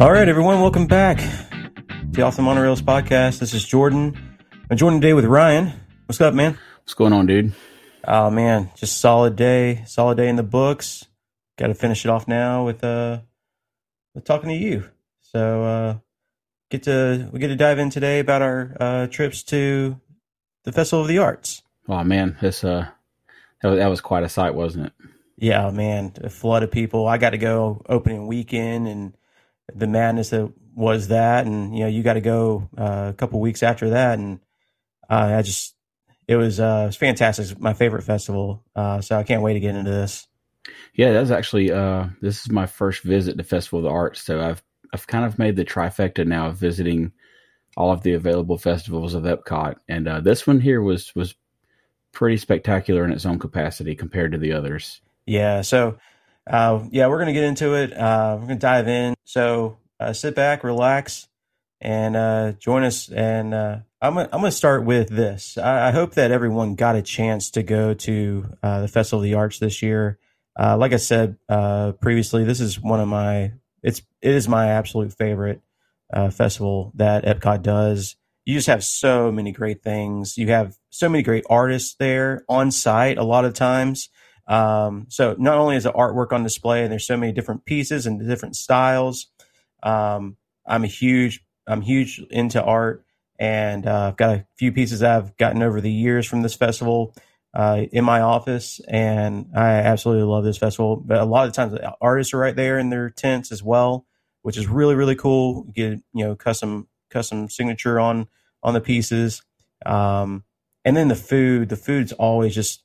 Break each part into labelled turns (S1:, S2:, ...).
S1: All right, everyone, welcome back to the Off the Monorails podcast. This is Jordan. I'm joined today with Ryan. What's up, man?
S2: What's going on, dude?
S1: Oh man, just solid day, solid day in the books. Got to finish it off now with uh with talking to you. So uh get to we get to dive in today about our uh trips to the Festival of the Arts.
S2: Oh man, this uh that was, that was quite a sight, wasn't it?
S1: Yeah, man, a flood of people. I got to go opening weekend and the madness that was that, and you know, you got to go uh, a couple weeks after that, and uh, I just it was uh, it was fantastic. It's my favorite festival, uh, so I can't wait to get into this.
S2: Yeah, that's actually uh, this is my first visit to Festival of the Arts, so I've I've kind of made the trifecta now of visiting all of the available festivals of Epcot, and uh, this one here was was pretty spectacular in its own capacity compared to the others.
S1: Yeah, so uh, yeah, we're gonna get into it. Uh, we're gonna dive in. So uh, sit back, relax, and uh, join us. And uh, I'm gonna, I'm gonna start with this. I, I, hope that everyone got a chance to go to uh, the Festival of the Arts this year. like I said previously, this is one of my it's it is my absolute favorite festival that Epcot does. You just have so many great things. You have so many great artists there on site. A lot of times um, so not only is the artwork on display, and there's so many different pieces and different styles. Um, I'm a huge, I'm huge into art, and uh, I've got a few pieces I've gotten over the years from this festival uh, in my office, and I absolutely love this festival. But a lot of times, the artists are right there in their tents as well, which is really really cool. You get you know custom custom signature on on the pieces, um, and then the food. The food's always just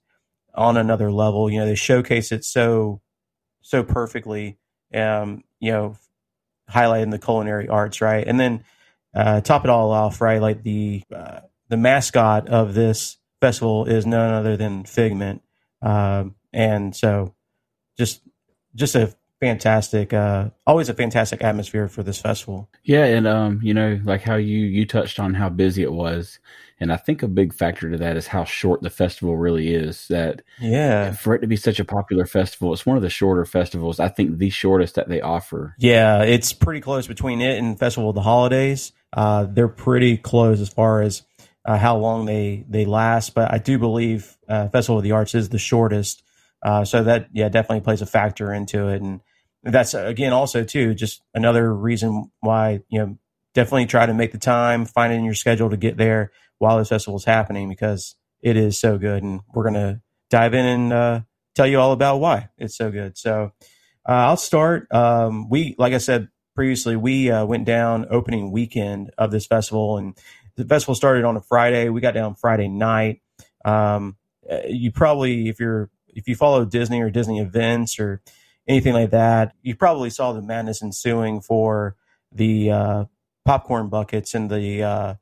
S1: on another level. You know, they showcase it so so perfectly. Um, you know, highlighting the culinary arts, right? And then uh, top it all off, right? Like the uh, the mascot of this festival is none other than Figment, um, and so just just a fantastic, uh, always a fantastic atmosphere for this festival.
S2: Yeah, and um, you know, like how you you touched on how busy it was, and I think a big factor to that is how short the festival really is. That
S1: yeah,
S2: for it to be such a popular festival, it's one of the shorter festivals. I think the shortest that they offer.
S1: Yeah, it's pretty close between it and Festival of the Holidays. Uh, they're pretty close as far as uh, how long they they last, but I do believe uh, Festival of the Arts is the shortest. Uh, so that yeah definitely plays a factor into it, and that's again also too just another reason why you know definitely try to make the time, find it in your schedule to get there while this festival is happening because it is so good, and we're gonna dive in and uh, tell you all about why it's so good. So uh, I'll start. Um, we like I said previously, we uh, went down opening weekend of this festival, and the festival started on a Friday. We got down Friday night. Um, uh, you probably, if you're if you follow Disney or Disney events or anything like that, you probably saw the madness ensuing for the uh, popcorn buckets and the uh,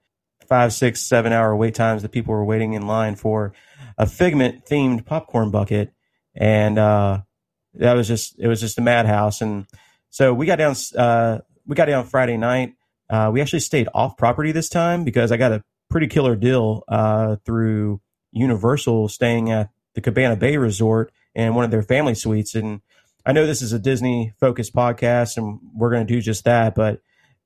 S1: five, six, seven hour wait times that people were waiting in line for a Figment themed popcorn bucket, and uh, that was just it was just a madhouse. And so we got down uh, we got down Friday night. Uh, we actually stayed off property this time because I got a pretty killer deal uh, through Universal, staying at the Cabana Bay Resort and one of their family suites. And I know this is a Disney focused podcast, and we're going to do just that. But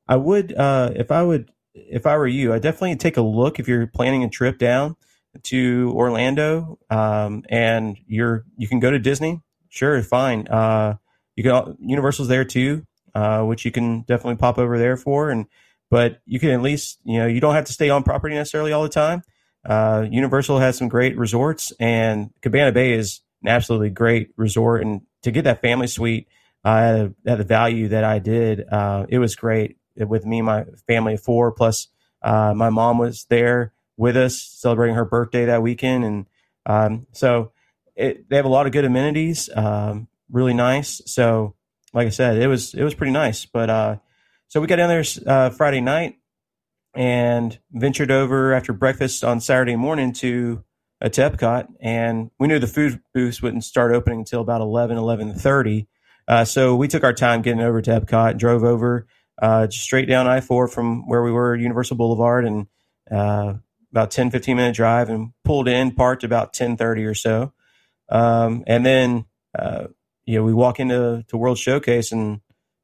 S1: I would, uh, if I would, if I were you, I definitely take a look if you're planning a trip down to Orlando, um, and you're you can go to Disney. Sure, fine. Uh, you can Universal's there too, uh, which you can definitely pop over there for, and but you can at least you know you don't have to stay on property necessarily all the time. Uh, Universal has some great resorts, and Cabana Bay is an absolutely great resort. And to get that family suite uh, at the value that I did, uh, it was great with me, my family of four, plus uh, my mom was there with us celebrating her birthday that weekend. And um, so it, they have a lot of good amenities, um, really nice. So, like I said, it was it was pretty nice. But uh, so we got down there uh, Friday night and ventured over after breakfast on Saturday morning to to Epcot, and we knew the food booths wouldn't start opening until about 11, 11.30. Uh, so we took our time getting over to Epcot, drove over uh, straight down I four from where we were Universal Boulevard, and uh, about 10, 15 minute drive, and pulled in, parked about ten thirty or so, um, and then uh, you know we walk into to World Showcase, and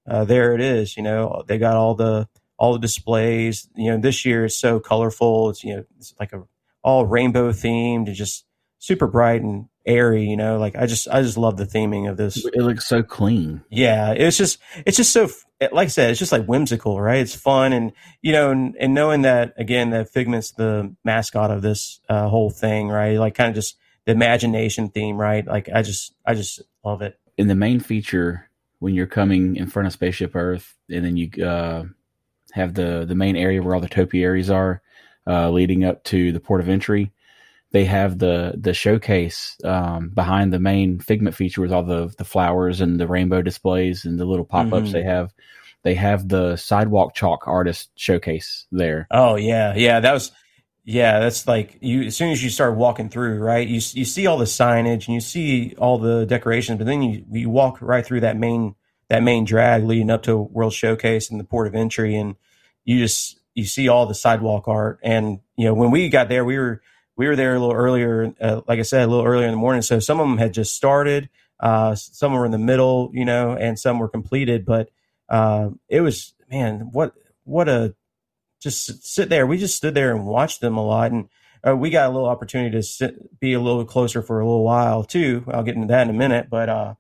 S1: uh, there it is. You know, they got all the all the displays. You know, this year is so colorful. It's you know, it's like a all rainbow themed and just super bright and airy. You know, like I just I just love the theming of this.
S2: It looks so clean.
S1: Yeah, it's just it's just so like I said, it's just like whimsical, right? It's fun, and you know, and, and knowing that again, that Figment's the mascot of this uh, whole thing, right? Like kind of just the imagination theme, right? Like I just I just love it.
S2: In the main feature, when you're coming in front of Spaceship Earth, and then you uh, have the the main area where all the topiaries are, uh, leading up to the port of entry they have the the showcase um, behind the main Figment feature with all the the flowers and the rainbow displays and the little pop ups mm-hmm. they have. They have the sidewalk chalk artist showcase there.
S1: Oh yeah, yeah, that was yeah. That's like you as soon as you start walking through, right? You you see all the signage and you see all the decorations, but then you you walk right through that main that main drag leading up to World Showcase and the port of entry, and you just you see all the sidewalk art. And you know when we got there, we were we were there a little earlier, uh, like I said, a little earlier in the morning. So some of them had just started, uh, some were in the middle, you know, and some were completed. But uh, it was man, what what a just sit there. We just stood there and watched them a lot, and uh, we got a little opportunity to sit, be a little closer for a little while too. I'll get into that in a minute, but uh,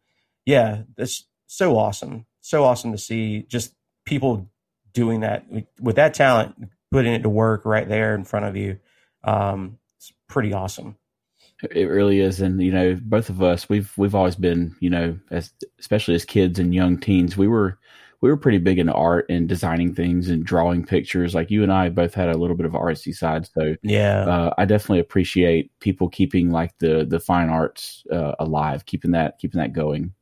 S1: yeah, it's so awesome, so awesome to see just people doing that with that talent, putting it to work right there in front of you. Um, it's pretty awesome.
S2: It really is, and you know, both of us we've we've always been, you know, as especially as kids and young teens, we were we were pretty big into art and designing things and drawing pictures. Like you and I both had a little bit of artsy side, so
S1: yeah,
S2: uh, I definitely appreciate people keeping like the the fine arts uh, alive, keeping that keeping that going.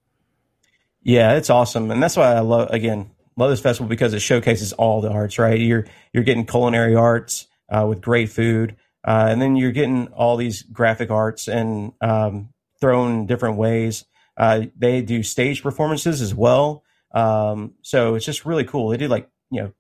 S1: Yeah, it's awesome, and that's why I love again love this festival because it showcases all the arts. Right, you're you're getting culinary arts uh, with great food. Uh, and then you're getting all these graphic arts and um, thrown different ways. Uh, they do stage performances as well. Um, so it's just really cool. They do like, you know,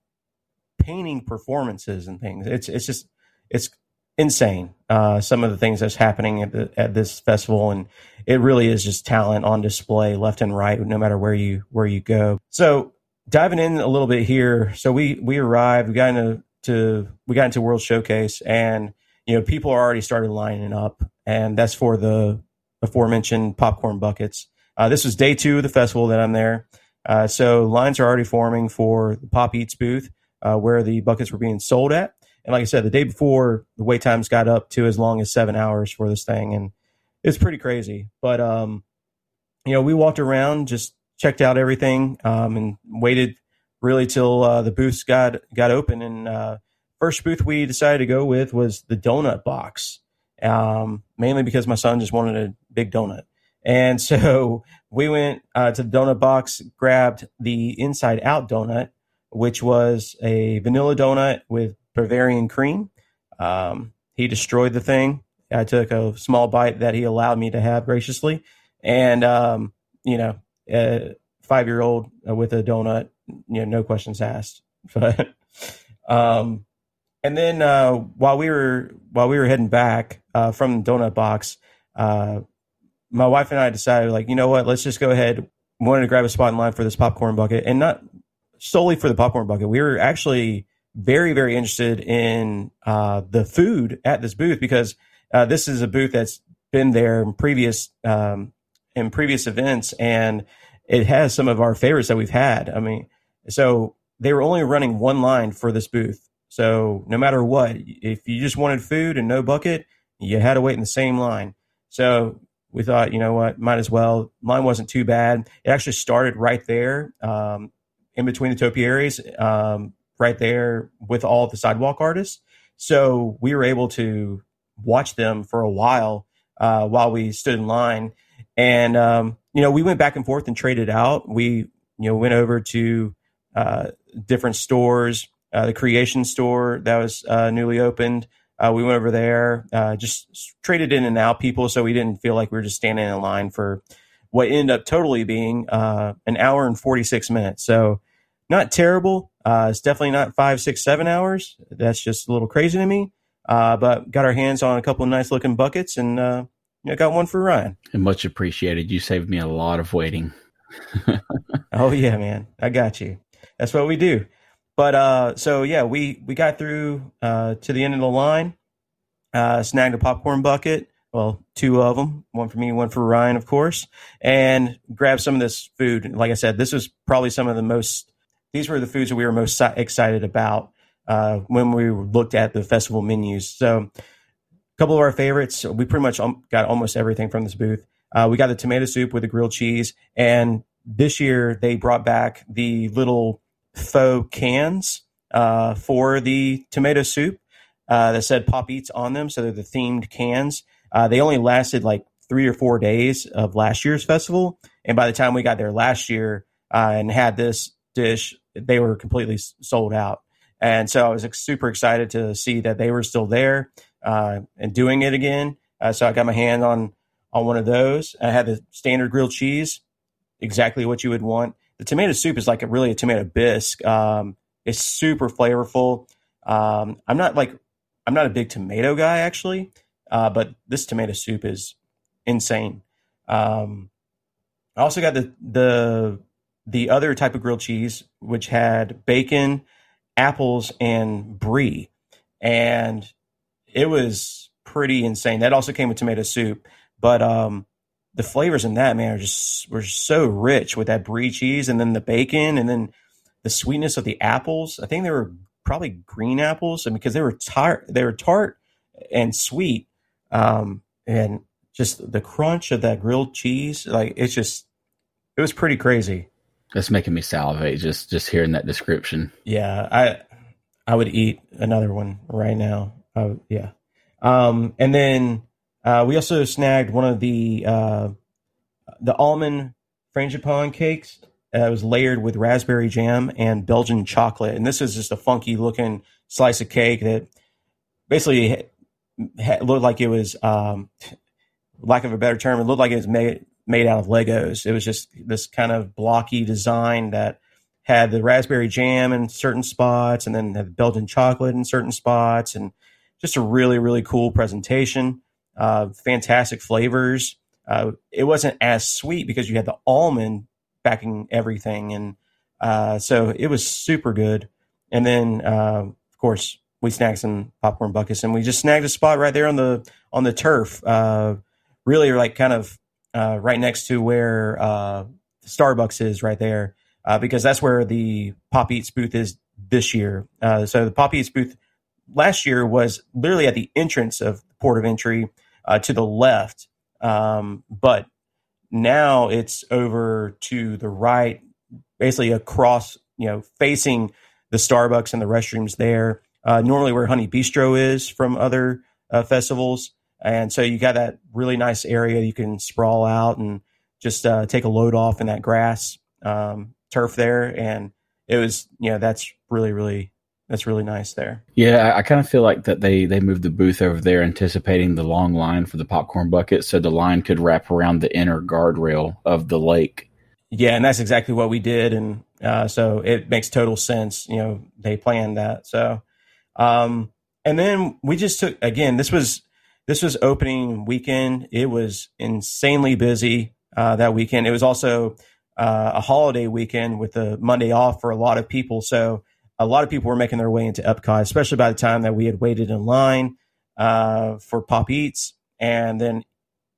S1: painting performances and things. It's, it's just, it's insane. Uh, some of the things that's happening at, the, at this festival. And it really is just talent on display left and right, no matter where you, where you go. So diving in a little bit here. So we, we arrived, we got into, to, we got into World Showcase and you know, people are already started lining up, and that's for the aforementioned popcorn buckets. Uh, this was day two of the festival that I'm there. Uh, so lines are already forming for the Pop Eats booth uh, where the buckets were being sold at. And like I said, the day before, the wait times got up to as long as seven hours for this thing, and it's pretty crazy. But um, you know, we walked around, just checked out everything, um, and waited really till uh, the booths got got open, and uh, first booth we decided to go with was the donut box, um, mainly because my son just wanted a big donut. And so we went uh, to the donut box, grabbed the inside out donut, which was a vanilla donut with Bavarian cream. Um, he destroyed the thing. I took a small bite that he allowed me to have graciously. And, um, you know, a five year old with a donut, you know, no questions asked. But, um, and then uh, while we were while we were heading back uh, from the donut box, uh, my wife and I decided, like, you know what, let's just go ahead. We wanted to grab a spot in line for this popcorn bucket, and not solely for the popcorn bucket. We were actually very, very interested in uh, the food at this booth because uh, this is a booth that's been there in previous um, in previous events, and it has some of our favorites that we've had. I mean, so they were only running one line for this booth so no matter what, if you just wanted food and no bucket, you had to wait in the same line. So we thought, you know what, might as well. Mine wasn't too bad. It actually started right there, um, in between the topiaries, um, right there with all the sidewalk artists. So we were able to watch them for a while uh, while we stood in line, and um, you know we went back and forth and traded out. We you know went over to uh, different stores uh, the Creation Store that was uh, newly opened. Uh, we went over there, uh, just traded in and out people, so we didn't feel like we were just standing in line for what ended up totally being uh, an hour and forty six minutes. So not terrible. It's definitely not five, six, seven hours. That's just a little crazy to me. but got our hands on a couple of nice looking buckets and know, got one for Ryan.
S2: And much appreciated. You saved me a lot of waiting.
S1: oh yeah, man, I got you. That's what we do. But uh, so yeah, we we got through uh, to the end of the line. Uh, snagged a popcorn bucket. Well, two of them, one for me, one for Ryan, of course, and grabbed some of this food. Like I said, this was probably some of the most. These were the foods that we were most excited about uh, when we looked at the festival menus. So, couple of our favorites. We pretty much got almost everything from this booth. Uh, we got the tomato soup with the grilled cheese, and this year they brought back the little faux cans uh, for the tomato soup uh, that said Pop Eats on them. So they're the themed cans. Uh, they only lasted like three or four days of last year's festival. And by the time we got there last year uh, and had this dish, they were completely sold out. And so I was super excited to see that they were still there uh, and doing it again. Uh, so I got my hand on on one of those. I had the standard grilled cheese, exactly what you would want the tomato soup is like a really a tomato bisque. Um, it's super flavorful. Um, I'm not like I'm not a big tomato guy actually, uh, but this tomato soup is insane. Um, I also got the the the other type of grilled cheese, which had bacon, apples, and brie, and it was pretty insane. That also came with tomato soup, but um, the flavors in that man are just were so rich with that brie cheese and then the bacon and then the sweetness of the apples. I think they were probably green apples, and because they were tart, they were tart and sweet, um, and just the crunch of that grilled cheese. Like it's just, it was pretty crazy.
S2: That's making me salivate just just hearing that description.
S1: Yeah, I I would eat another one right now. Uh, yeah, um, and then uh, we also snagged one of the uh, the almond frangipane cakes. Uh, it was layered with raspberry jam and Belgian chocolate, and this is just a funky looking slice of cake that basically looked like it was, um, lack of a better term, it looked like it was made made out of Legos. It was just this kind of blocky design that had the raspberry jam in certain spots, and then the Belgian chocolate in certain spots, and just a really really cool presentation uh, fantastic flavors. Uh, it wasn't as sweet because you had the almond backing everything, and uh, so it was super good. And then, uh, of course, we snagged some popcorn buckets, and we just snagged a spot right there on the on the turf, uh, really like kind of uh, right next to where Starbucks is, right there, because that's where the Pop Eats booth is this year. so the Pop Eats booth last year was literally at the entrance of the port of entry uh, to the left. Um, but now it's over to the right, basically across, you know, facing the Starbucks and the restrooms there. Uh, normally where Honey Bee-stro is from other uh, festivals. And so you got that really nice area you can sprawl out and just uh, take a load off in that grass um, turf there. And it was, you know, that's really, really that's really nice there.
S2: Yeah, I, I kind of feel like that they they moved the booth over there, anticipating the long line for the popcorn bucket, so the line could wrap around the inner guardrail of the lake.
S1: Yeah, and that's exactly what we did, and uh, so it makes total sense. You know, they planned that. So, um, and then we just took again. This was this was opening weekend. It was insanely busy uh, that weekend. It was also uh, a holiday weekend with a Monday off for a lot of people. So a lot of people were making their way into Epcot, especially by the time that we had waited in line uh, for Pop Eats and then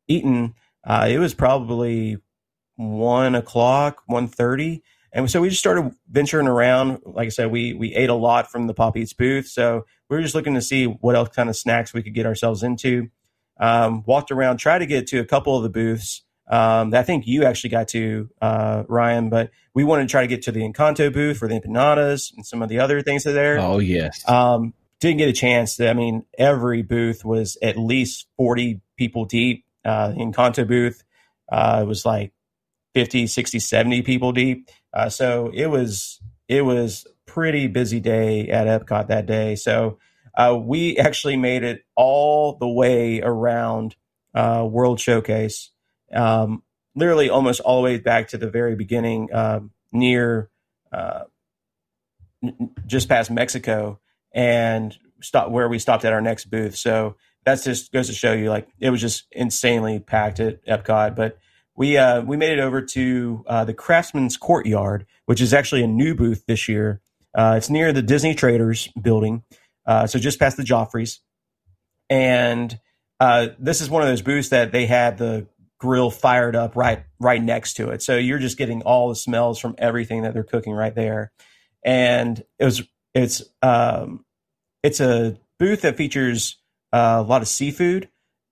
S1: eaten. Uh, it was probably one o'clock, one thirty, and so we just started venturing around. Like I said, we we ate a lot from the Pop Eats booth, so we were just looking to see what else kind of snacks we could get ourselves into. Um, walked around, tried to get to a couple of the booths um, that I think you actually got to, uh, Ryan, but we wanted to try to get to the Encanto booth for the empanadas and some of the other things that are there.
S2: Oh, yes.
S1: Um, didn't get a chance. To, I mean, every booth was at least 40 people deep. Uh, Encanto booth uh, was like 50, 60, 70 people deep. Uh, so it was, it was pretty busy day at Epcot that day. So uh, we actually made it all the way around uh, World Showcase um, literally almost all the way back to the very beginning, uh, near uh, just past Mexico, and stop where we stopped at our next booth. So that's just goes to show you, like it was just insanely packed at Epcot. But we uh, we made it over to uh, the Craftsman's Courtyard, which is actually a new booth this year. Uh, it's near the Disney Traders building, uh, so just past the Joffreys. And this is one of those booths that they had the grill fired up right right next to it, so you're just getting all the smells from everything that they're cooking right there. And it was it's um, it's a booth that features uh, a lot of seafood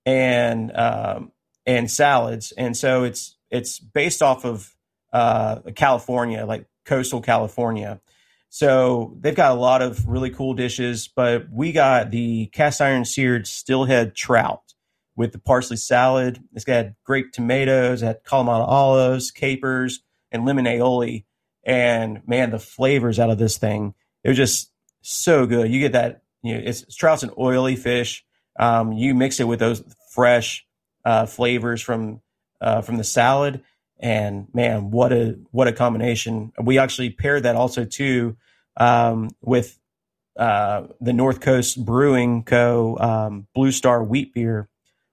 S1: and um, and salads, and so it's it's based off of uh, California, like coastal California. So they've got a lot of really cool dishes, but we got the cast iron seared steelhead trout with the parsley salad. It's got grape tomatoes, it had Kalamata olives, capers, and lemon aioli. And man, the flavors out of this thing, it was just so good. You get that, you know, it's, it's trout's an oily fish. Um, you mix it with those fresh uh, flavors from uh, from the salad, and man, what a what a combination! We actually paired that also too um, with uh, the North Coast Brewing Co. Um, Blue Star Wheat Beer,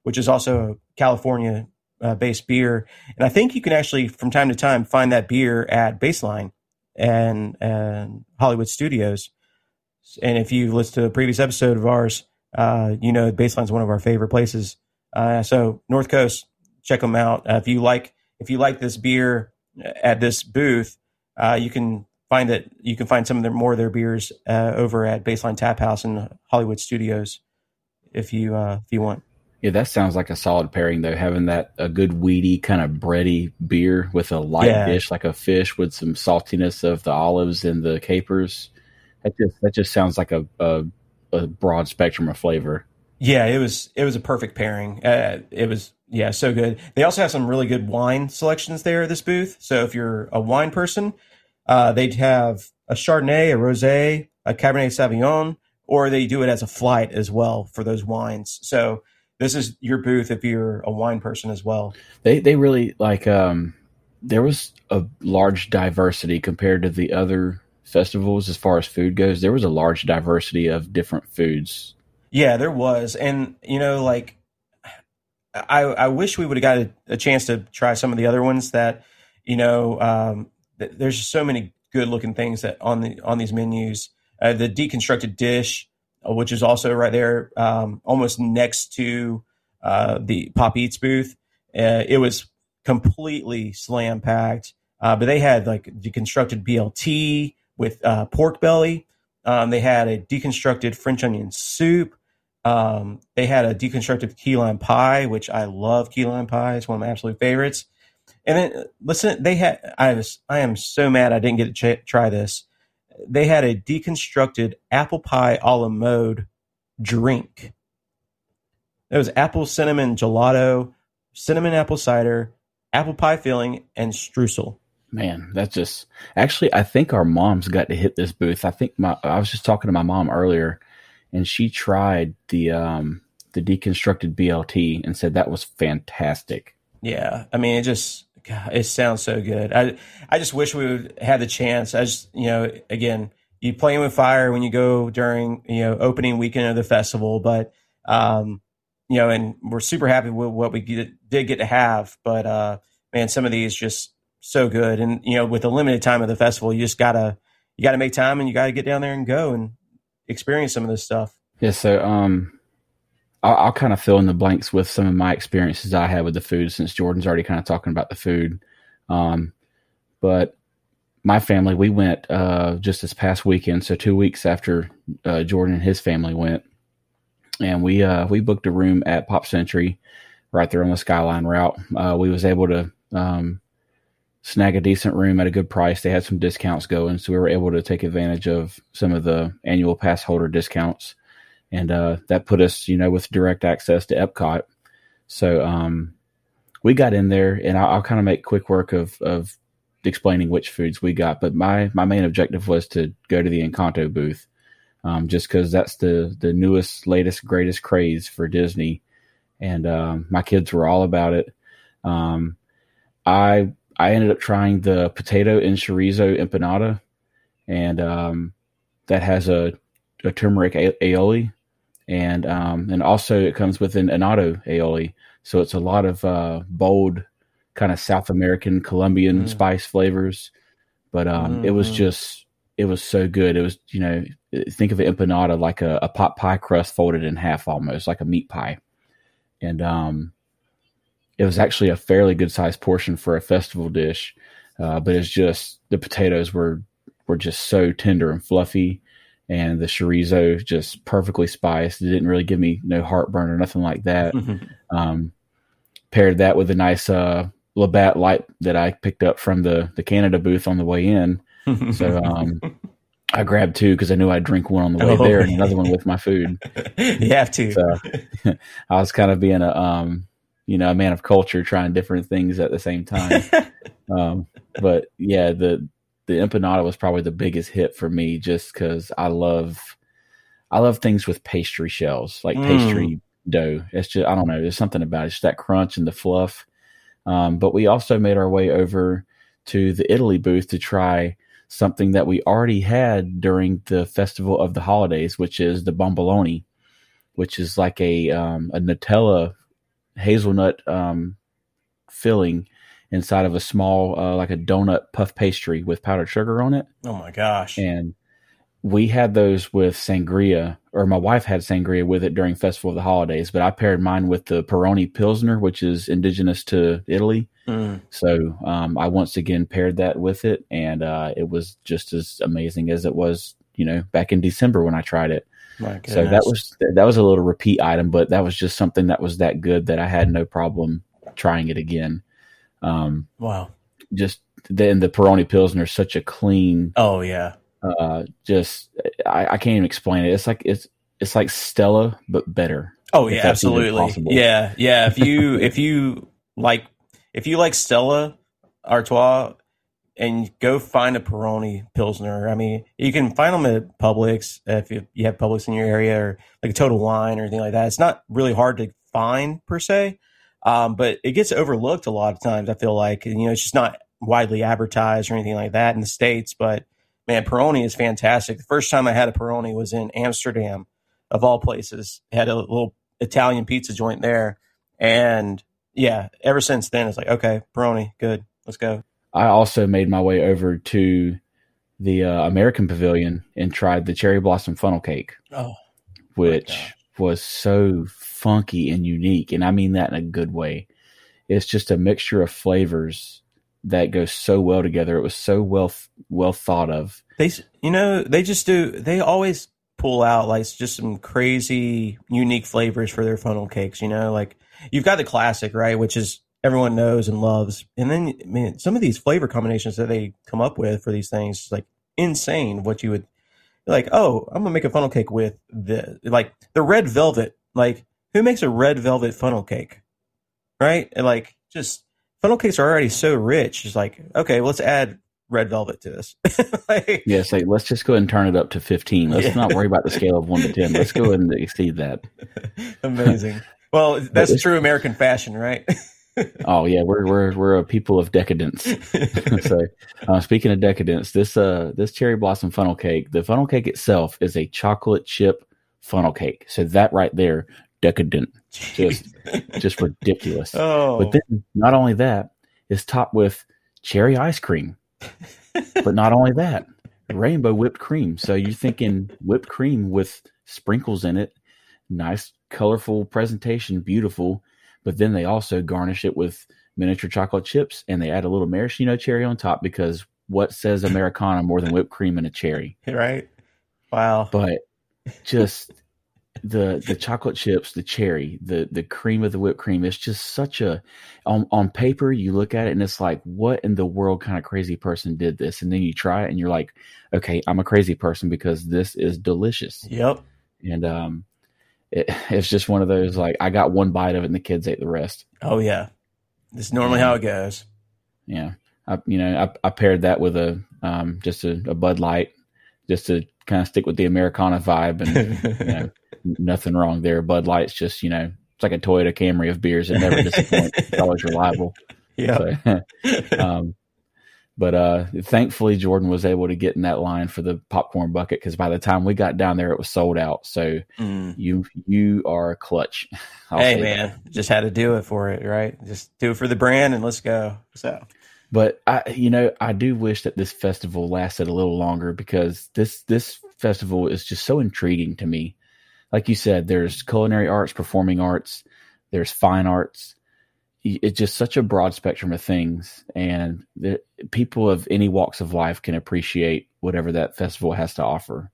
S1: which is also a California uh, based beer, and I think you can actually from time to time find that beer at Baseline and and Hollywood Studios. And if you listen to a previous episode of ours, uh, you know Baseline is one of our favorite places uh, so North Coast, check them out. Uh, if you like if you like this beer at this booth, uh, you can find that you can find some of their more of their beers uh, over at Baseline Tap House in Hollywood Studios. If you if you want.
S2: Yeah, that sounds like a solid pairing though. Having that a good weedy kind of bready beer with a light yeah. dish like a fish with some saltiness of the olives and the capers. That just that just sounds like a, a, a broad spectrum of flavor.
S1: Yeah, it was it was a perfect pairing. Uh, it was yeah, so good. They also have some really good wine selections there at this booth. So if you're a wine person, uh, they'd have a Chardonnay, a Rosé, a Cabernet Sauvignon, or they do it as a flight as well for those wines. So this is your booth if you're a wine person as well.
S2: They they really like um there was a large diversity compared to the other festivals as far as food goes. There was a large diversity of different foods
S1: yeah, there was, and you know, like I I wish we would have got a, a, chance to try some of the other ones that you know. Um, th- there's just so many good looking things that on the on these menus. Uh, the deconstructed dish, which is also right there, um, almost next to uh, the Pop Eats booth. Uh, it was completely slam packed, uh, but they had like deconstructed BLT with uh, pork belly. Um, they had a deconstructed French onion soup. Um, they had a deconstructed key lime pie, which I love. Key lime pie is one of my absolute favorites. And then listen, they had. I was. I am so mad I didn't get to ch- try this. They had a deconstructed apple pie a la mode drink. It was apple cinnamon gelato, cinnamon apple cider, apple pie filling, and streusel.
S2: Man, that's just actually. I think our moms got to hit this booth. I think my. I was just talking to my mom earlier, and she tried the um, the deconstructed BLT and said that was fantastic.
S1: Yeah, I mean, it just God, it sounds so good. I I just wish we would have the chance. I just you know, again, you playing with fire when you go during you know opening weekend of the festival, but um, you know, and we're super happy with what we get, did get to have. But uh, man, some of these just so good, and you know, with the limited time of the festival, you just gotta you gotta make time and you gotta get down there and go and experience some of this stuff.
S2: Yeah, so um, I'll, I'll, kind of fill in the blanks with some of my experiences I had with the food, since Jordan's already kind of talking about the food. Um, but my family, we went uh, just this past weekend, so two weeks after uh, Jordan and his family went, and we uh, we booked a room at Pop Century, right there on the Skyline route. Uh, we was able to um, snag a decent room at a good price. They had some discounts going, so we were able to take advantage of some of the annual pass holder discounts, and uh, that put us, you know, with direct access to Epcot. So um, we got in there, and I'll, I'll kind of make quick work of of explaining which foods we got. But my my main objective was to go to the Encanto booth, um, just because that's the the newest, latest, greatest craze for Disney, and um, my kids were all about it. Um, I I ended up trying the potato and chorizo empanada, and um, that has a, a turmeric aioli, and um, and also it comes with an annatto aioli. So it's a lot of uh, bold kind of South American Colombian
S1: Mm.
S2: spice flavors. But um, it was
S1: Mhm.
S2: just it was so good. It was you know think of an empanada like a, a pot pie crust folded in half almost like a meat pie, and um, it was actually a fairly good sized portion for a festival dish. Uh, but it's just the potatoes were were just so tender and fluffy, and the chorizo just perfectly spiced. It didn't really give me no heartburn or nothing like that. Um, paired that with a nice uh, Labatt Light that I picked up from the the Canada booth on the way in. So um, I grabbed two because I knew I'd drink one on the way
S1: Oh,
S2: there and another one with my food.
S1: you have to.
S2: So I was kind of being a um, you know a man of culture, trying different things at the same time. um, but yeah, the the empanada was probably the biggest hit for me, just because I love I love things with pastry shells, like
S1: Mm.
S2: pastry dough. It's just I don't know, there's something about it, just that crunch and the fluff. Um, but we also made our way over to the Italy booth to try something that we already had during the festival of the holidays, which is the bomboloni, which is like a um, a Nutella hazelnut um, filling inside of a small uh, like a donut puff pastry with powdered sugar on it.
S1: Oh my gosh.
S2: and we had those with sangria or my wife had sangria with it during festival of the holidays but i paired mine with the peroni pilsner which is indigenous to italy.
S1: Mm.
S2: so um, i once again paired that with it and uh, it was just as amazing as it was you know back in december when i tried it. So that was that was a little repeat item but that was just something that was that good that i had no problem trying it again um,
S1: wow.
S2: just then the peroni pilsner is such a clean
S1: Oh yeah.
S2: uh just I, I can't even explain it. It's like it's it's like Stella but better.
S1: Oh yeah, absolutely. Yeah, yeah. If you if you like if you like Stella Artois and go find a Peroni Pilsner. I mean, you can find them at Publix if you, you have Publix in your area or like a Total Wine or anything like that. It's not really hard to find per se, um, but it gets overlooked a lot of times. I feel like and, you know it's just not widely advertised or anything like that in the states. But man, Peroni is fantastic. The first time I had a Peroni was in Amsterdam, of all places. Had a little Italian pizza joint there, and yeah, ever since then it's like okay, Peroni, good, let's go.
S2: I also made my way over to the uh, American Pavilion and tried the cherry blossom funnel cake,
S1: Oh,
S2: which. Was so funky and unique, and I mean that in a good way. It's just a mixture of flavors that goes so well together. It was so well well thought of.
S1: they you know they just do they always pull out like just some crazy unique flavors for their funnel cakes. You know, like you've got the classic right, which is everyone knows and loves, and then I mean some of these flavor combinations that they come up with for these things is like insane. What you would like, oh, I'm gonna make a funnel cake with the like the red velvet. Like, who makes a red velvet funnel cake? Right? And like, just funnel cakes are already so rich. It's like, okay, well, let's add red velvet to this. like,
S2: Yeah, say let's just go ahead and turn it up to fifteen. Let's
S1: Yeah.
S2: not worry about the scale of one to ten. Let's go ahead and exceed that.
S1: amazing. Well, that's true American fashion, right?
S2: Oh yeah, we're we're we're a people of decadence. so, uh, speaking of decadence, this uh this cherry blossom funnel cake, the funnel cake itself is a chocolate chip funnel cake. So that right there, decadent, just just ridiculous.
S1: oh,
S2: But then not only that, it's topped with cherry ice cream. but not only that, rainbow whipped cream. So you're thinking whipped cream with sprinkles in it, nice, colorful presentation, beautiful. But then they also garnish it with miniature chocolate chips and they add a little maraschino cherry on top because what says Americana more than whipped cream and a cherry?
S1: right? Wow.
S2: But just the the chocolate chips, the cherry, the the cream of the whipped cream, it's just such a on on paper you look at it and it's like, what in the world kind of crazy person did this? And then you try it and you're like, okay, I'm a crazy person because this is delicious.
S1: Yep.
S2: And um it, it's just one of those like I got one bite of it and the kids ate the rest.
S1: Oh yeah. This is normally how it goes.
S2: Yeah. I you know, I, I paired that with a um just a, a Bud Light just to kind of stick with the Americana vibe and you know, nothing wrong there. Bud Light's just, you know, it's like a Toyota Camry of beers. It never disappoints. It's always reliable.
S1: yeah.
S2: So, um, But uh, thankfully, Jordan was able to get in that line for the popcorn bucket because by the time we got down there, it was sold out. So mm. you you are clutch.
S1: I'll hey man, that. just had to do it for it, right? Just do it for the brand and let's go. So,
S2: but I, you know, I do wish that this festival lasted a little longer because this this festival is just so intriguing to me. Like you said, there's culinary arts, performing arts, there's fine arts it's just such a broad spectrum of things, and the, people of any walks of life can appreciate whatever that festival has to offer.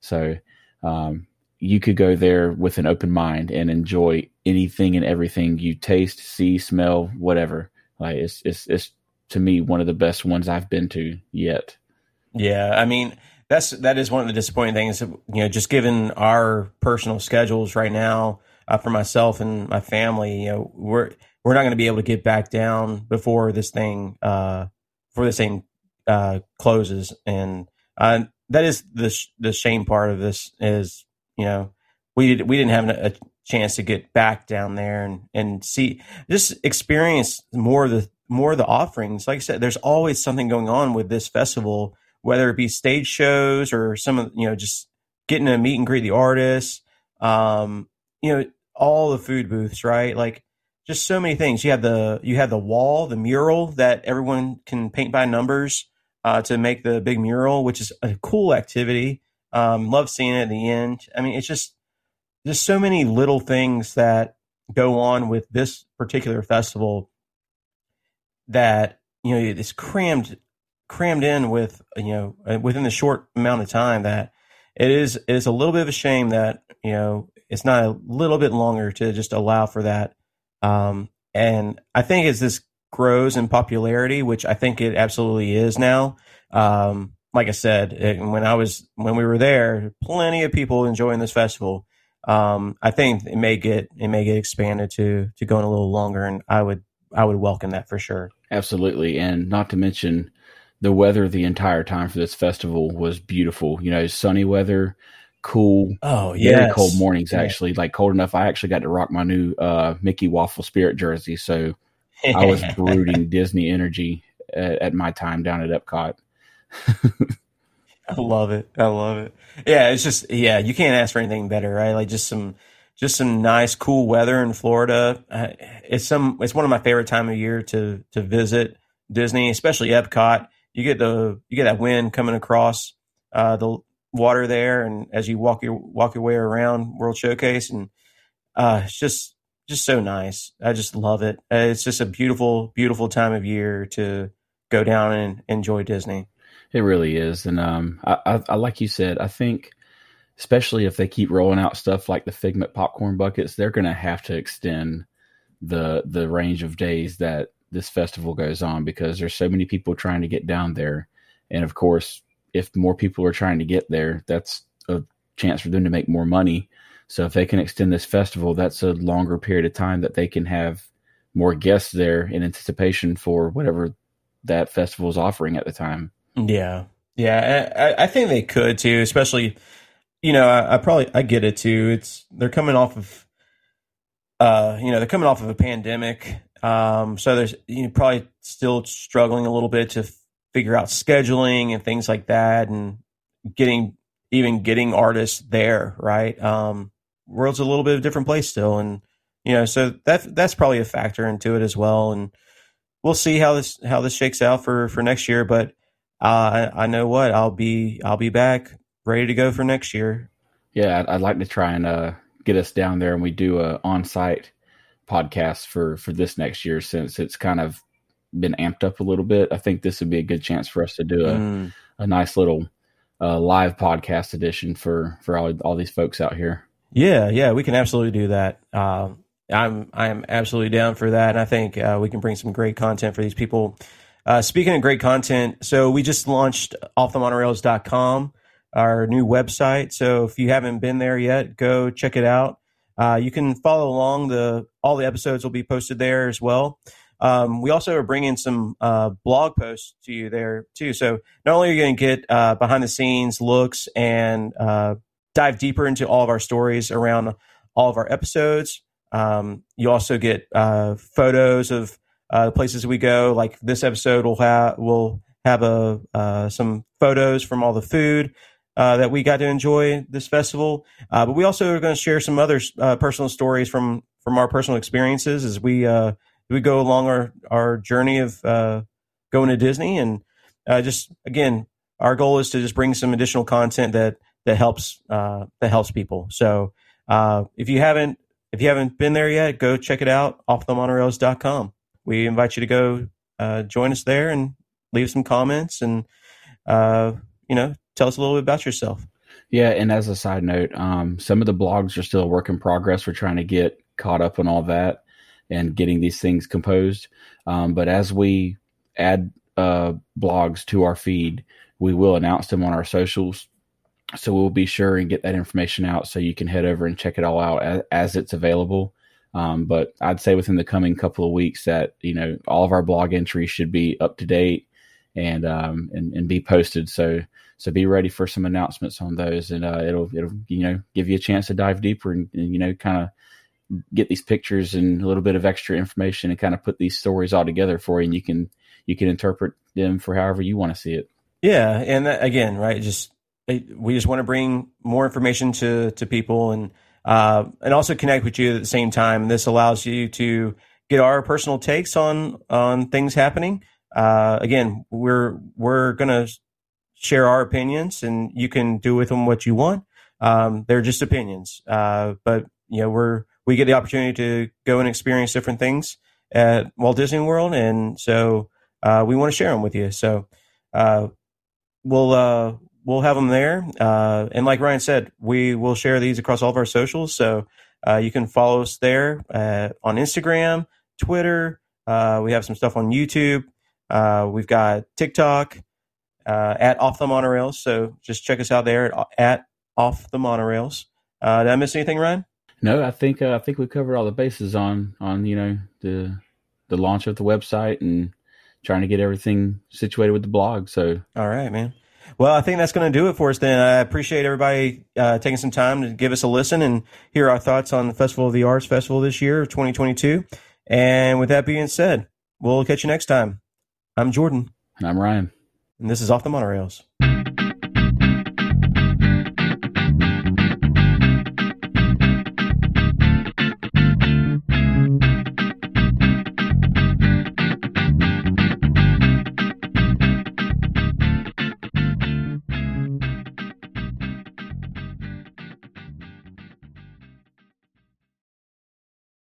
S2: So, um, you could go there with an open mind and enjoy anything and everything you taste, see, smell, whatever. Like it's it's it's to me one of the best ones I've been to yet.
S1: Yeah, I mean that's that is one of the disappointing things. You know, just given our personal schedules right now uh, for myself and my family, you know, we're we're not going to be able to get back down before this thing uh before this thing uh closes. And uh that is the sh- the shame part of this is you know we did we didn't have a, chance to get back down there and and see just experience more of the more of the offerings. Like i said there's always something going on with this festival whether it be stage shows or some of you know just getting to meet and greet the artists. Um you know all the food booths right? Like just so many things. You have the you have the wall, the mural that everyone can paint by numbers uh, to make the big mural, which is a cool activity. Um, love seeing it at the end. I mean, it's just just so many little things that go on with this particular festival that you know it's crammed crammed in with you know uh, within the short amount of time that it is it is a little bit of a shame that you know it's not a little bit longer to just allow for that um, and I think as this grows in popularity, which I think it absolutely is now, um, like I said, it, when I was when we were there, plenty of people enjoying this festival. Um, I think it may get it may get expanded to to going a little longer, and I would I would welcome that for sure.
S2: Absolutely, and not to mention the weather the entire time for this festival was beautiful. You know, sunny weather cool.
S1: Oh yeah,
S2: very cold mornings. Actually, like cold enough. I actually got to rock my new uh, Mickey Waffle Spirit jersey, so I was brooding Disney energy at, at, my time down at Epcot.
S1: I love it. I love it. Yeah, it's just yeah, you can't ask for anything better, right? Like just some just some nice cool weather in Florida. Uh, it's some it's one of my favorite time of year to to visit Disney, especially Epcot. You get the you get that wind coming across uh, the water there, and as you walk your walk your way around World Showcase, and uh, it's just just so nice. I just love it. Uh, it's just a beautiful, beautiful time of year to go down and enjoy Disney.
S2: It really is, and um, I, I, I like you said, I think especially if they keep rolling out stuff like the Figment popcorn buckets, they're going to have to extend the the range of days that this festival goes on because there's so many people trying to get down there, and of course, if more people are trying to get there, that's a chance for them to make more money. So if they can extend this festival, that's a longer period of time that they can have more guests there in anticipation for whatever that festival is offering at the time.
S1: Yeah, yeah, I, I think they could too. Especially, you know, I, I, probably I get it too. It's they're coming off of, uh, you know, they're coming off of a pandemic. Um, so there's you know, probably still struggling a little bit to figure out scheduling and things like that and getting even getting artists there right? Um world's a little bit of a different place still. And you know so that that's probably a factor into it as well. And we'll see how this how this shakes out for for next year. But uh, I, I know what I'll be I'll be back ready to go for next year.
S2: Yeah I'd, I'd like to try and uh, get us down there and we do a on-site podcast for for this next year since it's kind of been amped up a little bit, I think this would be a good chance for us to do a, mm. a nice little uh, live podcast edition for for all all these folks out here.
S1: Yeah, yeah, we can absolutely do that. Uh, I'm I'm absolutely down for that, and I think uh, we can bring some great content for these people. Uh, speaking of great content, so we just launched offthemonorails.com, our new website. So if you haven't been there yet, go check it out. Uh, you can follow along. The all the episodes will be posted there as well. Um, we also are bringing some uh, blog posts to you there too. So not only are you going to get uh, behind the scenes looks and uh, dive deeper into all of our stories around all of our episodes, um, you also get uh, photos of uh, the places we go. Like this episode will have will have a uh, some photos from all the food that we got to enjoy this festival. But we also are going to share some other personal stories from from our personal experiences as we we go along our our journey of uh, going to Disney. And uh, just again, our goal is to just bring some additional content that that helps uh, that helps people. So uh, if you haven't if you haven't been there yet, go check it out offthemonorails.com. We invite you to go join us there and leave some comments and you know tell us a little bit about yourself.
S2: Yeah, and as a side note, um, some of the blogs are still a work in progress. We're trying to get caught up on all that and getting these things composed. Um, but as we add uh, blogs to our feed, we will announce them on our socials. So we'll be sure and get that information out so you can head over and check it all out as, as it's available. Um, but I'd say within the coming couple of weeks that you know all of our blog entries should be up to date and um, and, and be posted. So so be ready for some announcements on those, and uh, it'll it'll you know give you a chance to dive deeper and, and you know kind of get these pictures and a little bit of extra information and kind of put these stories all together for you, and you can you can interpret them for however you want to see it.
S1: Yeah, and that, again, right? Just we just want to bring more information to to people and uh, and also connect with you at the same time. This allows you to get our personal takes on on things happening. Uh, again, we're we're gonna share our opinions, and you can do with them what you want. Um, they're just opinions, uh, but you know we're we get the opportunity to go and experience different things at Walt Disney World, and so uh, we want to share them with you. So uh, we'll uh, we'll have them there, uh, and like Ryan said, we will share these across all of our socials. So uh, you can follow us there on Instagram, Twitter. we have some stuff on YouTube. we've got TikTok uh, at Off the Monorails. So just check us out there at, at Off the Monorails. Uh, did I miss anything, Ryan?
S2: No, I think uh, I think we covered all the bases on on you know the the launch of the website and trying to get everything situated with the blog. So
S1: all right, man. Well, I think that's going to do it for us. Then I appreciate everybody uh, taking some time to give us a listen and hear our thoughts on the Festival of the Arts Festival this year, 2022. And with that being said, we'll catch you next time. I'm Jordan.
S2: And I'm Ryan
S1: and this is Off the Monorails.